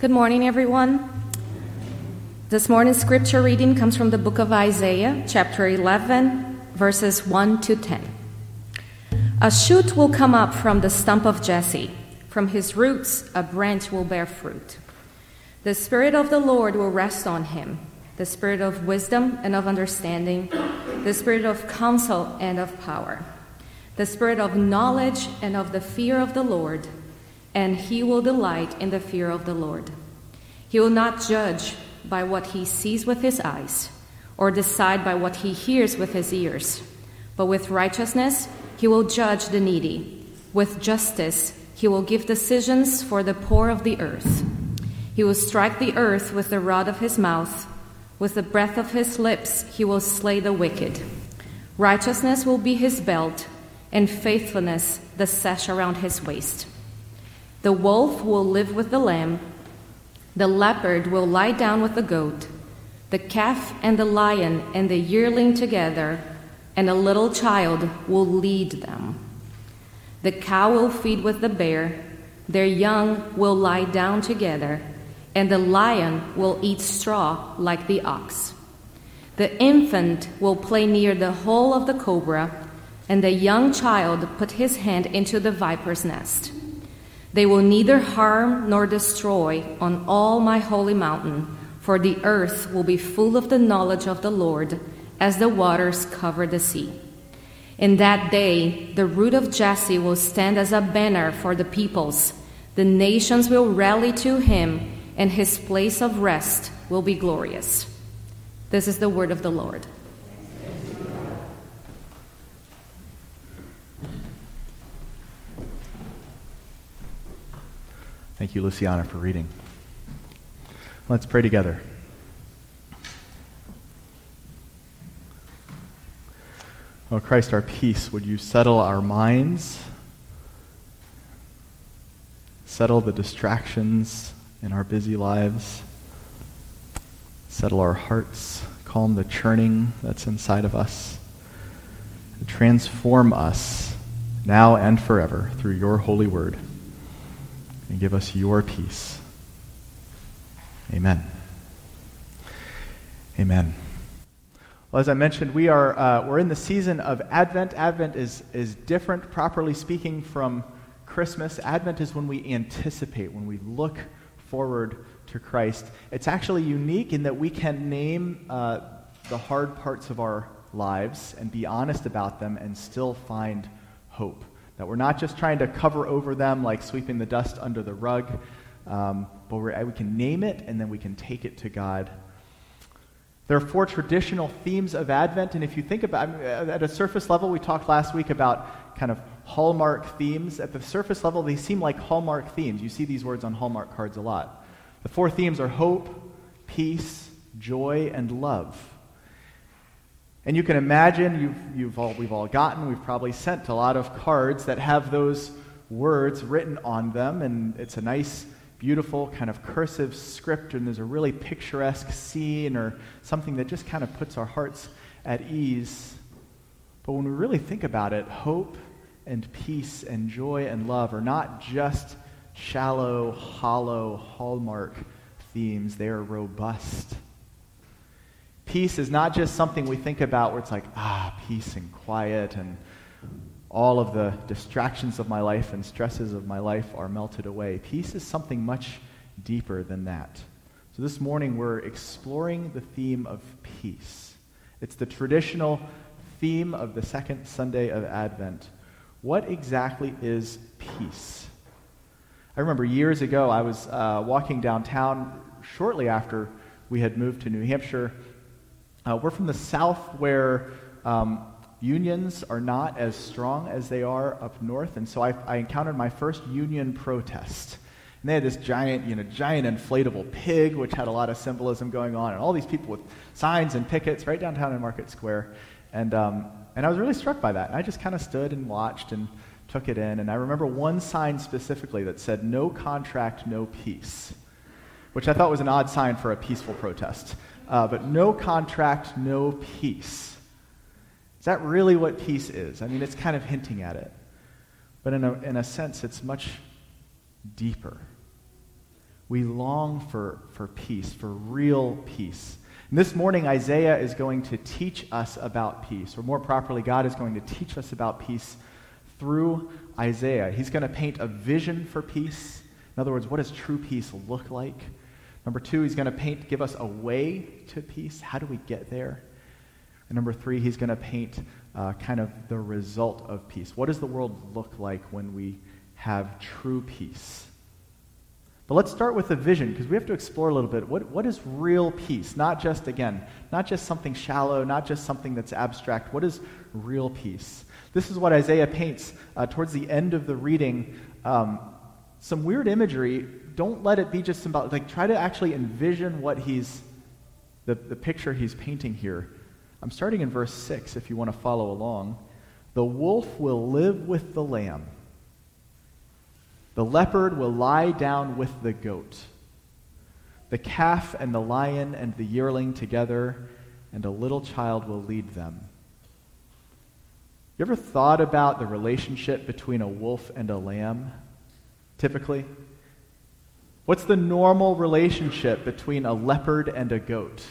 Good morning, everyone. This morning's scripture reading comes from the book of Isaiah, chapter 11, verses 1 to 10. A shoot will come up from the stump of Jesse, from his roots, a branch will bear fruit. The Spirit of the Lord will rest on him the Spirit of wisdom and of understanding, the Spirit of counsel and of power, the Spirit of knowledge and of the fear of the Lord and he will delight in the fear of the Lord. He will not judge by what he sees with his eyes, or decide by what he hears with his ears, but with righteousness he will judge the needy. With justice he will give decisions for the poor of the earth. He will strike the earth with the rod of his mouth. With the breath of his lips he will slay the wicked. Righteousness will be his belt, and faithfulness the sash around his waist. The wolf will live with the lamb, the leopard will lie down with the goat, the calf and the lion and the yearling together, and a little child will lead them. The cow will feed with the bear, their young will lie down together, and the lion will eat straw like the ox. The infant will play near the hole of the cobra, and the young child put his hand into the viper's nest. They will neither harm nor destroy on all my holy mountain, for the earth will be full of the knowledge of the Lord as the waters cover the sea. In that day, the root of Jesse will stand as a banner for the peoples. The nations will rally to him, and his place of rest will be glorious. This is the word of the Lord. Thank you, Luciana, for reading. Let's pray together. Oh, Christ, our peace, would you settle our minds, settle the distractions in our busy lives, settle our hearts, calm the churning that's inside of us, transform us now and forever through your holy word and give us your peace. Amen. Amen. Well, as I mentioned, we are uh, we're in the season of Advent. Advent is is different, properly speaking, from Christmas. Advent is when we anticipate, when we look forward to Christ. It's actually unique in that we can name uh, the hard parts of our lives and be honest about them and still find hope. That we're not just trying to cover over them like sweeping the dust under the rug, um, but we can name it and then we can take it to God. There are four traditional themes of Advent, and if you think about at a surface level, we talked last week about kind of hallmark themes. At the surface level, they seem like hallmark themes. You see these words on hallmark cards a lot. The four themes are hope, peace, joy, and love. And you can imagine you've, you've all, we've all gotten, we've probably sent a lot of cards that have those words written on them, and it's a nice, beautiful kind of cursive script, and there's a really picturesque scene or something that just kind of puts our hearts at ease. But when we really think about it, hope and peace and joy and love are not just shallow, hollow, hallmark themes, they are robust Peace is not just something we think about where it's like, ah, peace and quiet and all of the distractions of my life and stresses of my life are melted away. Peace is something much deeper than that. So this morning we're exploring the theme of peace. It's the traditional theme of the second Sunday of Advent. What exactly is peace? I remember years ago I was uh, walking downtown shortly after we had moved to New Hampshire uh, we're from the South where um, unions are not as strong as they are up north, and so I, I encountered my first union protest. And they had this giant, you know, giant inflatable pig, which had a lot of symbolism going on, and all these people with signs and pickets right downtown in Market Square. And, um, and I was really struck by that. And I just kind of stood and watched and took it in. And I remember one sign specifically that said, No contract, no peace, which I thought was an odd sign for a peaceful protest uh, but no contract, no peace. Is that really what peace is? I mean, it's kind of hinting at it. But in a, in a sense, it's much deeper. We long for, for peace, for real peace. And this morning, Isaiah is going to teach us about peace, or more properly, God is going to teach us about peace through Isaiah. He's going to paint a vision for peace. In other words, what does true peace look like? Number two, he's going to paint, give us a way to peace. How do we get there? And number three, he's going to paint uh, kind of the result of peace. What does the world look like when we have true peace? But let's start with the vision because we have to explore a little bit. What, what is real peace? Not just, again, not just something shallow, not just something that's abstract. What is real peace? This is what Isaiah paints uh, towards the end of the reading. Um, some weird imagery. Don't let it be just about, like, try to actually envision what he's, the, the picture he's painting here. I'm starting in verse 6 if you want to follow along. The wolf will live with the lamb the leopard will lie down with the goat, the calf and the lion and the yearling together, and a little child will lead them. You ever thought about the relationship between a wolf and a lamb? Typically, what's the normal relationship between a leopard and a goat?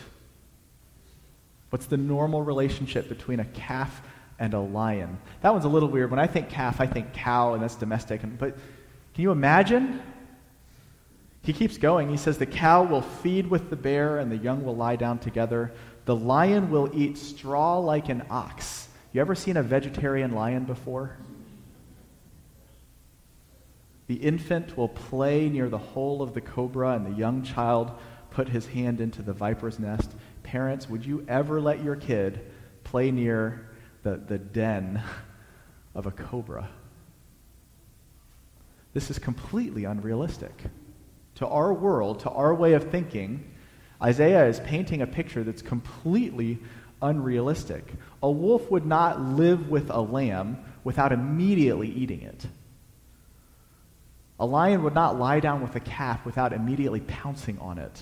What's the normal relationship between a calf and a lion? That one's a little weird. When I think calf, I think cow, and that's domestic. But can you imagine? He keeps going. He says, The cow will feed with the bear, and the young will lie down together. The lion will eat straw like an ox. You ever seen a vegetarian lion before? The infant will play near the hole of the cobra, and the young child put his hand into the viper's nest. Parents, would you ever let your kid play near the, the den of a cobra? This is completely unrealistic. To our world, to our way of thinking, Isaiah is painting a picture that's completely unrealistic. A wolf would not live with a lamb without immediately eating it. A lion would not lie down with a calf without immediately pouncing on it.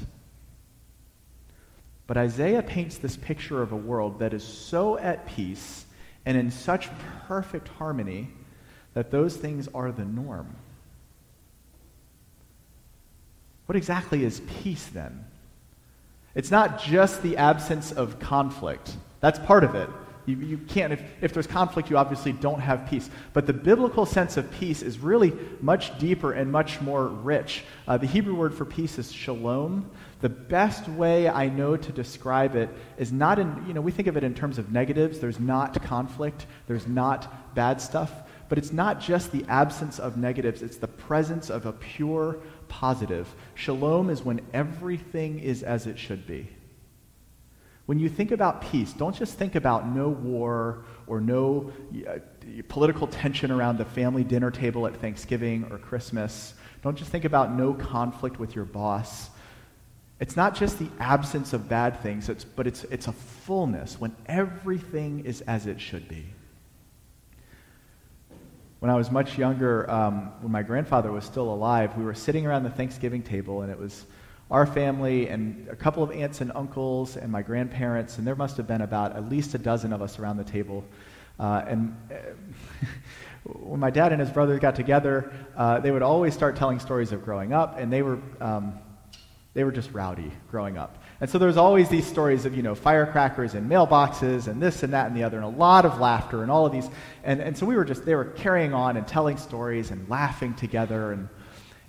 But Isaiah paints this picture of a world that is so at peace and in such perfect harmony that those things are the norm. What exactly is peace then? It's not just the absence of conflict. That's part of it. You, you can't, if, if there's conflict, you obviously don't have peace. But the biblical sense of peace is really much deeper and much more rich. Uh, the Hebrew word for peace is shalom. The best way I know to describe it is not in, you know, we think of it in terms of negatives. There's not conflict, there's not bad stuff. But it's not just the absence of negatives, it's the presence of a pure, positive. Shalom is when everything is as it should be. When you think about peace, don't just think about no war or no uh, political tension around the family dinner table at Thanksgiving or Christmas. Don't just think about no conflict with your boss. It's not just the absence of bad things, it's, but it's, it's a fullness when everything is as it should be. When I was much younger, um, when my grandfather was still alive, we were sitting around the Thanksgiving table, and it was our family and a couple of aunts and uncles and my grandparents, and there must have been about at least a dozen of us around the table. Uh, and uh, when my dad and his brother got together, uh, they would always start telling stories of growing up, and they were, um, they were just rowdy growing up. And so there's always these stories of, you know, firecrackers and mailboxes and this and that and the other, and a lot of laughter and all of these. And, and so we were just, they were carrying on and telling stories and laughing together. And,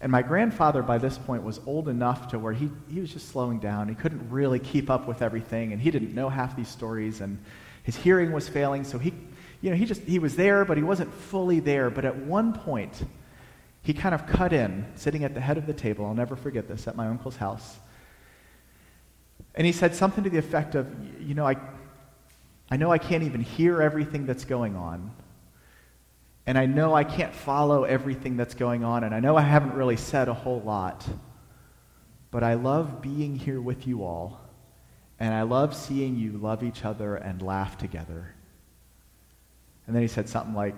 and my grandfather, by this point, was old enough to where he, he was just slowing down. He couldn't really keep up with everything, and he didn't know half these stories, and his hearing was failing. So he, you know, he just, he was there, but he wasn't fully there. But at one point, he kind of cut in, sitting at the head of the table. I'll never forget this, at my uncle's house. And he said something to the effect of, You know, I, I know I can't even hear everything that's going on. And I know I can't follow everything that's going on. And I know I haven't really said a whole lot. But I love being here with you all. And I love seeing you love each other and laugh together. And then he said something like,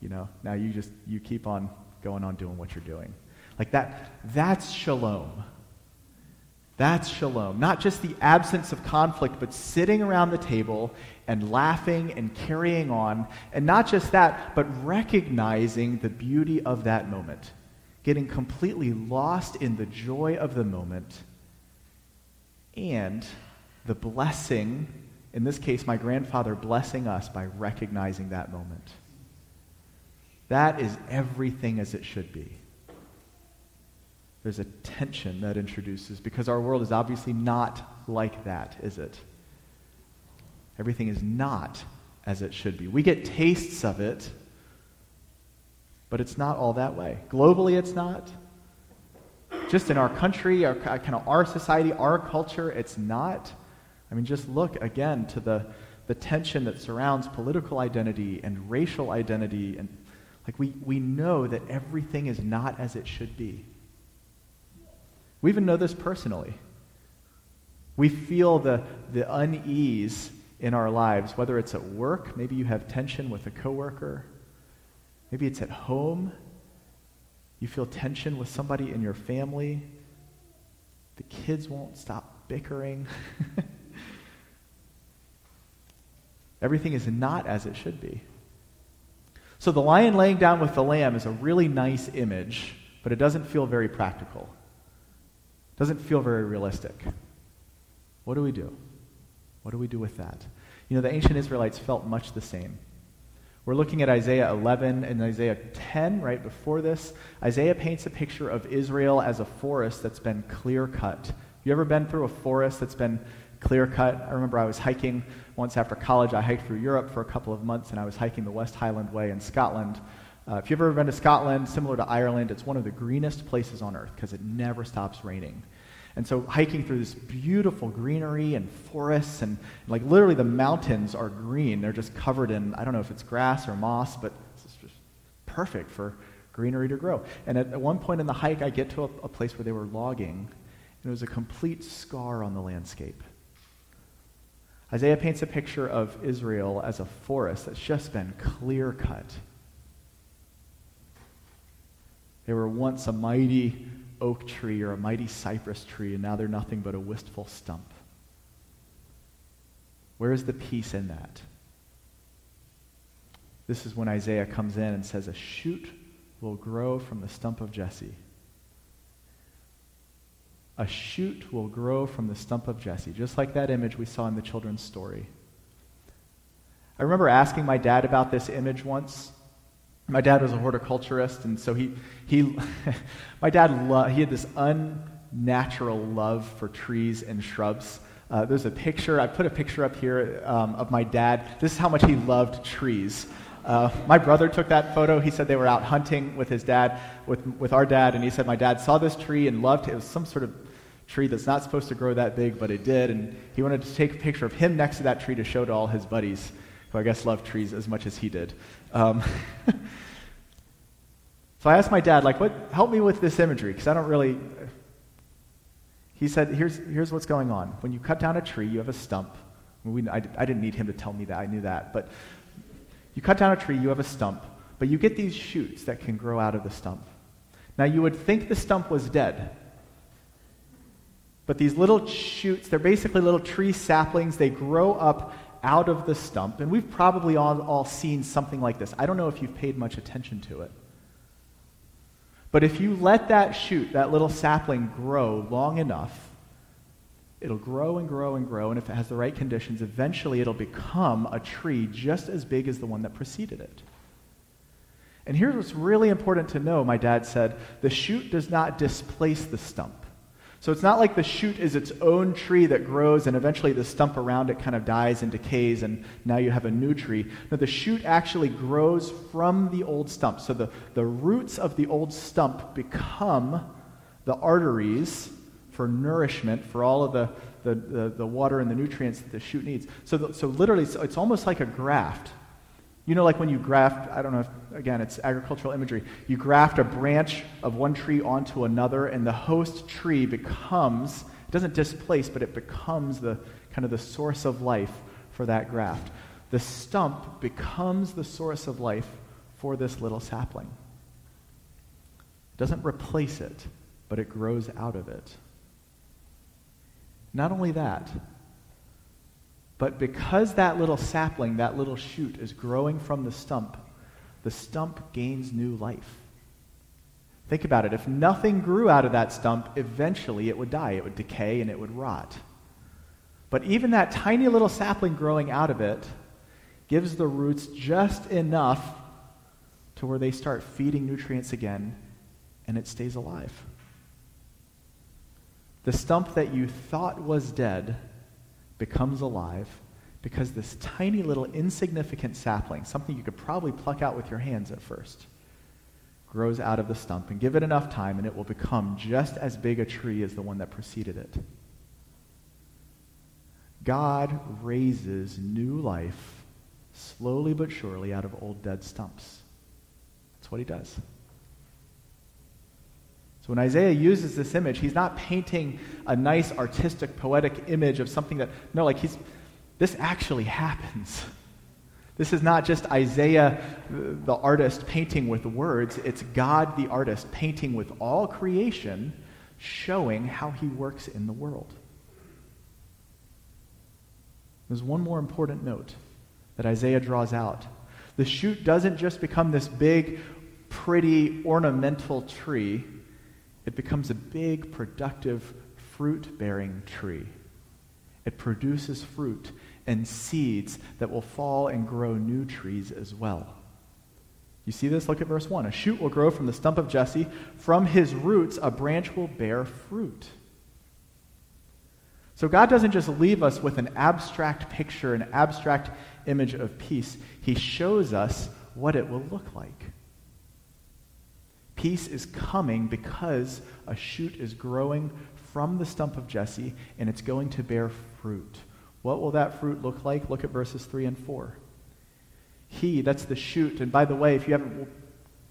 you know, now you just, you keep on going on doing what you're doing. Like that, that's shalom. That's shalom. Not just the absence of conflict, but sitting around the table and laughing and carrying on. And not just that, but recognizing the beauty of that moment. getting completely lost in the joy of the moment and the blessing, in this case, my grandfather blessing us by recognizing that moment. That is everything as it should be. There's a tension that introduces because our world is obviously not like that, is it? Everything is not as it should be. We get tastes of it, but it's not all that way. Globally, it's not. Just in our country, our uh, kind of our society, our culture, it's not. I mean, just look again to the, the tension that surrounds political identity and racial identity and like, we, we know that everything is not as it should be. We even know this personally. We feel the, the unease in our lives, whether it's at work, maybe you have tension with a coworker, maybe it's at home, you feel tension with somebody in your family, the kids won't stop bickering. Everything is not as it should be. So the lion laying down with the lamb is a really nice image, but it doesn't feel very practical. Doesn't feel very realistic. What do we do? What do we do with that? You know, the ancient Israelites felt much the same. We're looking at Isaiah 11 and Isaiah 10 right before this. Isaiah paints a picture of Israel as a forest that's been clear cut. You ever been through a forest that's been clear cut. I remember I was hiking once after college. I hiked through Europe for a couple of months, and I was hiking the West Highland Way in Scotland. Uh, if you've ever been to Scotland, similar to Ireland, it's one of the greenest places on earth because it never stops raining. And so, hiking through this beautiful greenery and forests, and like literally the mountains are green. They're just covered in, I don't know if it's grass or moss, but it's just perfect for greenery to grow. And at, at one point in the hike, I get to a, a place where they were logging, and it was a complete scar on the landscape. Isaiah paints a picture of Israel as a forest that's just been clear cut. They were once a mighty oak tree or a mighty cypress tree, and now they're nothing but a wistful stump. Where is the peace in that? This is when Isaiah comes in and says, A shoot will grow from the stump of Jesse a shoot will grow from the stump of Jesse, just like that image we saw in the children's story. I remember asking my dad about this image once. My dad was a horticulturist, and so he, he my dad, lo- he had this unnatural love for trees and shrubs. Uh, there's a picture, I put a picture up here um, of my dad. This is how much he loved trees. Uh, my brother took that photo. He said they were out hunting with his dad, with, with our dad, and he said my dad saw this tree and loved it. It was some sort of tree that's not supposed to grow that big, but it did. And he wanted to take a picture of him next to that tree to show to all his buddies, who I guess loved trees as much as he did. Um, so I asked my dad, like, what, help me with this imagery, because I don't really. He said, here's, here's what's going on. When you cut down a tree, you have a stump. We, I, I didn't need him to tell me that, I knew that. But you cut down a tree, you have a stump, but you get these shoots that can grow out of the stump. Now, you would think the stump was dead but these little shoots, they're basically little tree saplings. They grow up out of the stump. And we've probably all, all seen something like this. I don't know if you've paid much attention to it. But if you let that shoot, that little sapling, grow long enough, it'll grow and grow and grow. And if it has the right conditions, eventually it'll become a tree just as big as the one that preceded it. And here's what's really important to know, my dad said the shoot does not displace the stump. So it's not like the shoot is its own tree that grows and eventually the stump around it kind of dies and decays and now you have a new tree. No, the shoot actually grows from the old stump. So the, the roots of the old stump become the arteries for nourishment for all of the, the, the, the water and the nutrients that the shoot needs. So, the, so literally, it's, it's almost like a graft. You know, like when you graft, I don't know if, again, it's agricultural imagery. You graft a branch of one tree onto another, and the host tree becomes, it doesn't displace, but it becomes the kind of the source of life for that graft. The stump becomes the source of life for this little sapling. It doesn't replace it, but it grows out of it. Not only that, but because that little sapling, that little shoot is growing from the stump, the stump gains new life. Think about it. If nothing grew out of that stump, eventually it would die. It would decay and it would rot. But even that tiny little sapling growing out of it gives the roots just enough to where they start feeding nutrients again and it stays alive. The stump that you thought was dead becomes alive because this tiny little insignificant sapling, something you could probably pluck out with your hands at first, grows out of the stump. And give it enough time, and it will become just as big a tree as the one that preceded it. God raises new life slowly but surely out of old dead stumps. That's what he does. When Isaiah uses this image, he's not painting a nice artistic poetic image of something that no, like he's this actually happens. This is not just Isaiah, uh, the artist, painting with words. It's God, the artist, painting with all creation, showing how he works in the world. There's one more important note that Isaiah draws out. The shoot doesn't just become this big, pretty, ornamental tree, it becomes a big, productive, fruit bearing tree. It produces fruit and seeds that will fall and grow new trees as well. You see this? Look at verse 1. A shoot will grow from the stump of Jesse. From his roots, a branch will bear fruit. So God doesn't just leave us with an abstract picture, an abstract image of peace. He shows us what it will look like. Peace is coming because a shoot is growing from the stump of Jesse and it's going to bear fruit. What will that fruit look like? Look at verses 3 and 4. He, that's the shoot. And by the way, if you haven't, we'll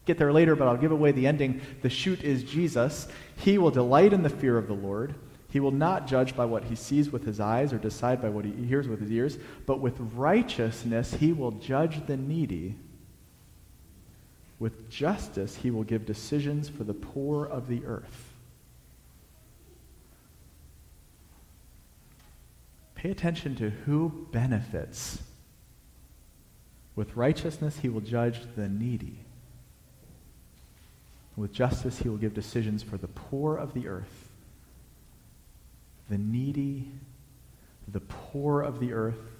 get there later, but I'll give away the ending. The shoot is Jesus. He will delight in the fear of the Lord. He will not judge by what he sees with his eyes or decide by what he hears with his ears, but with righteousness he will judge the needy. With justice he will give decisions for the poor of the earth. Pay attention to who benefits. With righteousness, he will judge the needy. With justice, he will give decisions for the poor of the earth. The needy, the poor of the earth.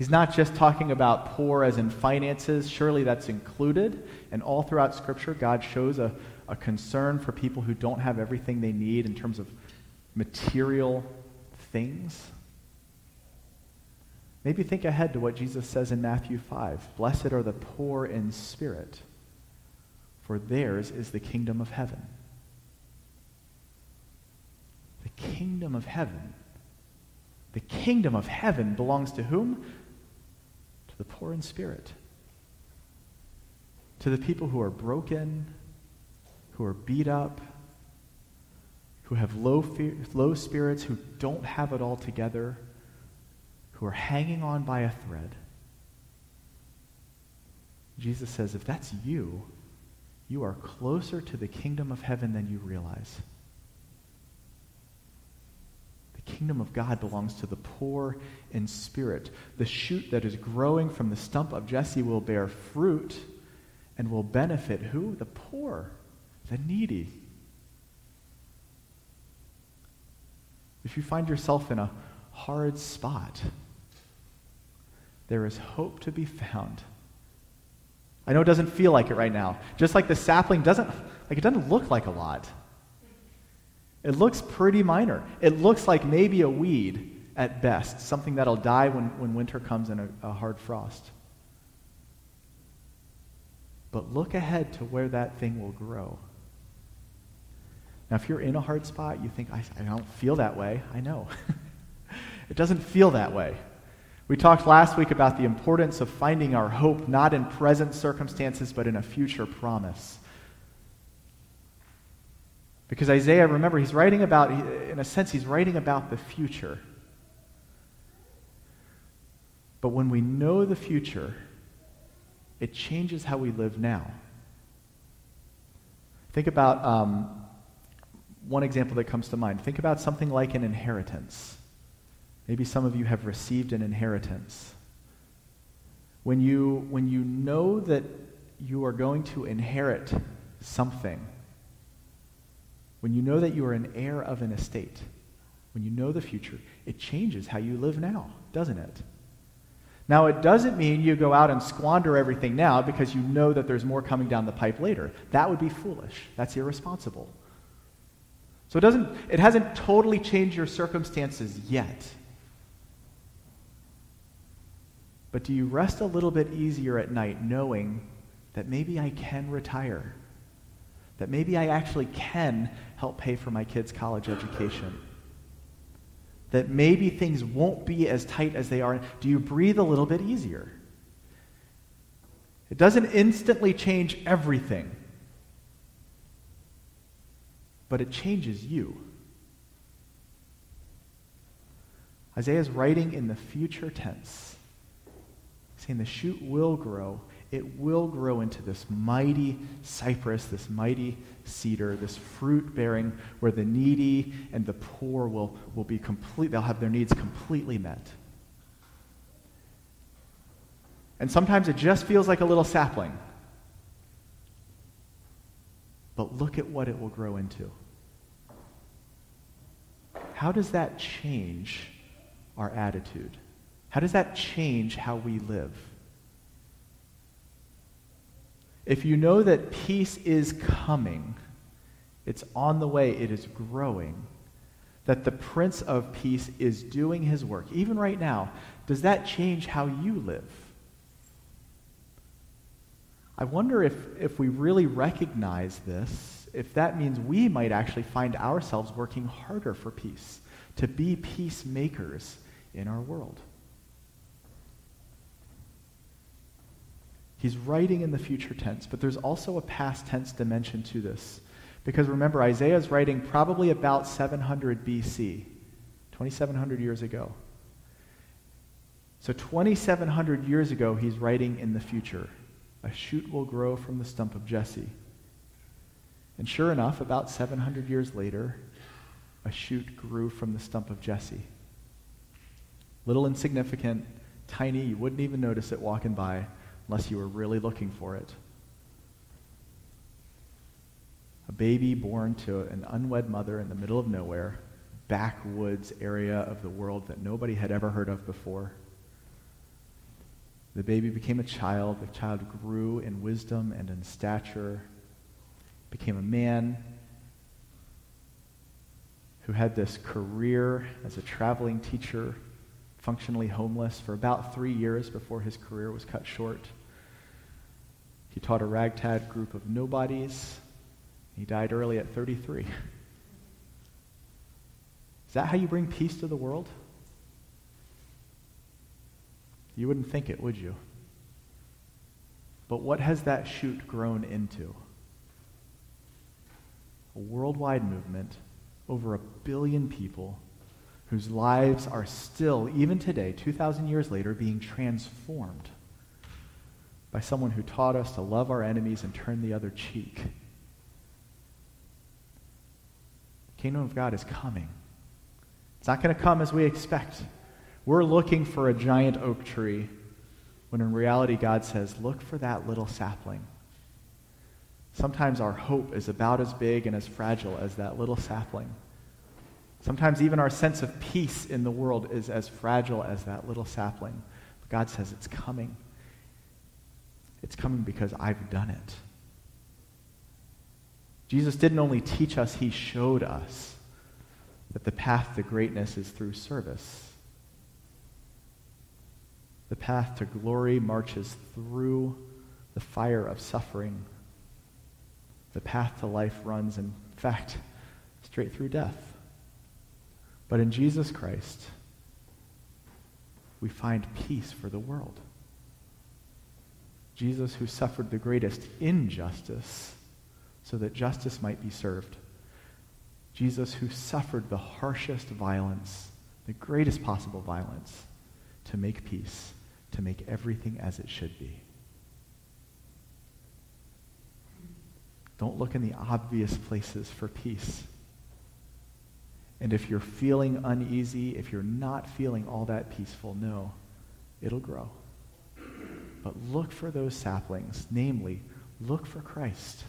He's not just talking about poor as in finances. Surely that's included. And all throughout Scripture, God shows a, a concern for people who don't have everything they need in terms of material things. Maybe think ahead to what Jesus says in Matthew 5 Blessed are the poor in spirit, for theirs is the kingdom of heaven. The kingdom of heaven. The kingdom of heaven belongs to whom? The poor in spirit. To the people who are broken, who are beat up, who have low, fear, low spirits, who don't have it all together who are hanging on by a thread. Jesus says, if that's you, you are closer to the kingdom of heaven than you realize. Kingdom of God belongs to the poor in spirit. The shoot that is growing from the stump of Jesse will bear fruit and will benefit who? The poor, the needy. If you find yourself in a hard spot, there is hope to be found. I know it doesn't feel like it right now. Just like the sapling doesn't, like it doesn't look like a lot. It looks pretty minor. It looks like maybe a weed at best, something that'll die when, when winter comes and a, a hard frost. But look ahead to where that thing will grow. Now, if you're in a hard spot, you think, I, I don't feel that way. I know. it doesn't feel that way. We talked last week about the importance of finding our hope not in present circumstances, but in a future promise. Because Isaiah, remember, he's writing about, in a sense, he's writing about the future. But when we know the future, it changes how we live now. Think about um, one example that comes to mind. Think about something like an inheritance. Maybe some of you have received an inheritance. When you, when you know that you are going to inherit something, when you know that you are an heir of an estate, when you know the future, it changes how you live now, doesn't it? Now, it doesn't mean you go out and squander everything now because you know that there's more coming down the pipe later. That would be foolish. That's irresponsible. So it, doesn't, it hasn't totally changed your circumstances yet. But do you rest a little bit easier at night knowing that maybe I can retire? That maybe I actually can help pay for my kids' college education? that maybe things won't be as tight as they are, do you breathe a little bit easier? It doesn't instantly change everything, but it changes you. Isaiah is writing in the future tense, saying the shoot will grow it will grow into this mighty cypress, this mighty cedar, this fruit bearing, where the needy and the poor will, will be complete, they'll have their needs completely met. And sometimes it just feels like a little sapling. But look at what it will grow into. How does that change our attitude? How does that change how we live? If you know that peace is coming, it's on the way, it is growing, that the Prince of Peace is doing his work, even right now, does that change how you live? I wonder if, if we really recognize this, if that means we might actually find ourselves working harder for peace, to be peacemakers in our world. He's writing in the future tense, but there's also a past tense dimension to this. Because remember, Isaiah is writing probably about 700 BC, 2,700 years ago. So 2,700 years ago, he's writing in the future. A shoot will grow from the stump of Jesse. And sure enough, about 700 years later, a shoot grew from the stump of Jesse. Little insignificant, tiny, you wouldn't even notice it walking by unless you were really looking for it. A baby born to an unwed mother in the middle of nowhere, backwoods area of the world that nobody had ever heard of before. The baby became a child. The child grew in wisdom and in stature, became a man who had this career as a traveling teacher, functionally homeless for about three years before his career was cut short. He taught a ragtag group of nobodies. He died early at 33. Is that how you bring peace to the world? You wouldn't think it, would you? But what has that shoot grown into? A worldwide movement, over a billion people, whose lives are still, even today, 2,000 years later, being transformed by someone who taught us to love our enemies and turn the other cheek. The kingdom of God is coming. It's not going to come as we expect. We're looking for a giant oak tree when in reality God says, look for that little sapling. Sometimes our hope is about as big and as fragile as that little sapling. Sometimes even our sense of peace in the world is as fragile as that little sapling. But God says it's coming. It's coming because I've done it. Jesus didn't only teach us, he showed us that the path to greatness is through service. The path to glory marches through the fire of suffering. The path to life runs, in fact, straight through death. But in Jesus Christ, we find peace for the world. Jesus who suffered the greatest injustice so that justice might be served. Jesus who suffered the harshest violence, the greatest possible violence, to make peace, to make everything as it should be. Don't look in the obvious places for peace. And if you're feeling uneasy, if you're not feeling all that peaceful, no, it'll grow. But look for those saplings, namely, look for Christ.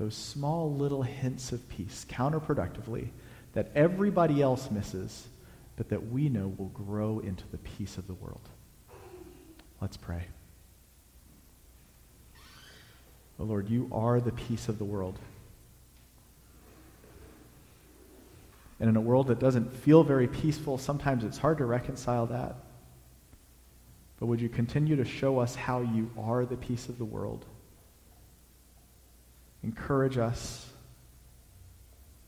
those small little hints of peace counterproductively that everybody else misses, but that we know will grow into the peace of the world. Let's pray. Oh Lord, you are the peace of the world. And in a world that doesn't feel very peaceful, sometimes it's hard to reconcile that. But would you continue to show us how you are the peace of the world? Encourage us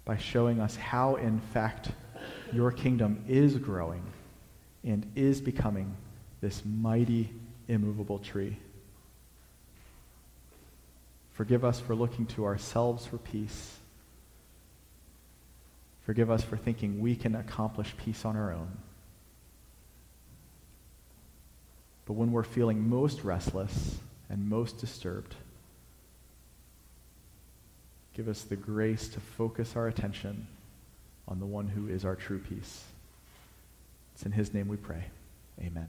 by showing us how, in fact, your kingdom is growing and is becoming this mighty, immovable tree. Forgive us for looking to ourselves for peace. Forgive us for thinking we can accomplish peace on our own. But when we're feeling most restless and most disturbed, give us the grace to focus our attention on the one who is our true peace. It's in his name we pray. Amen.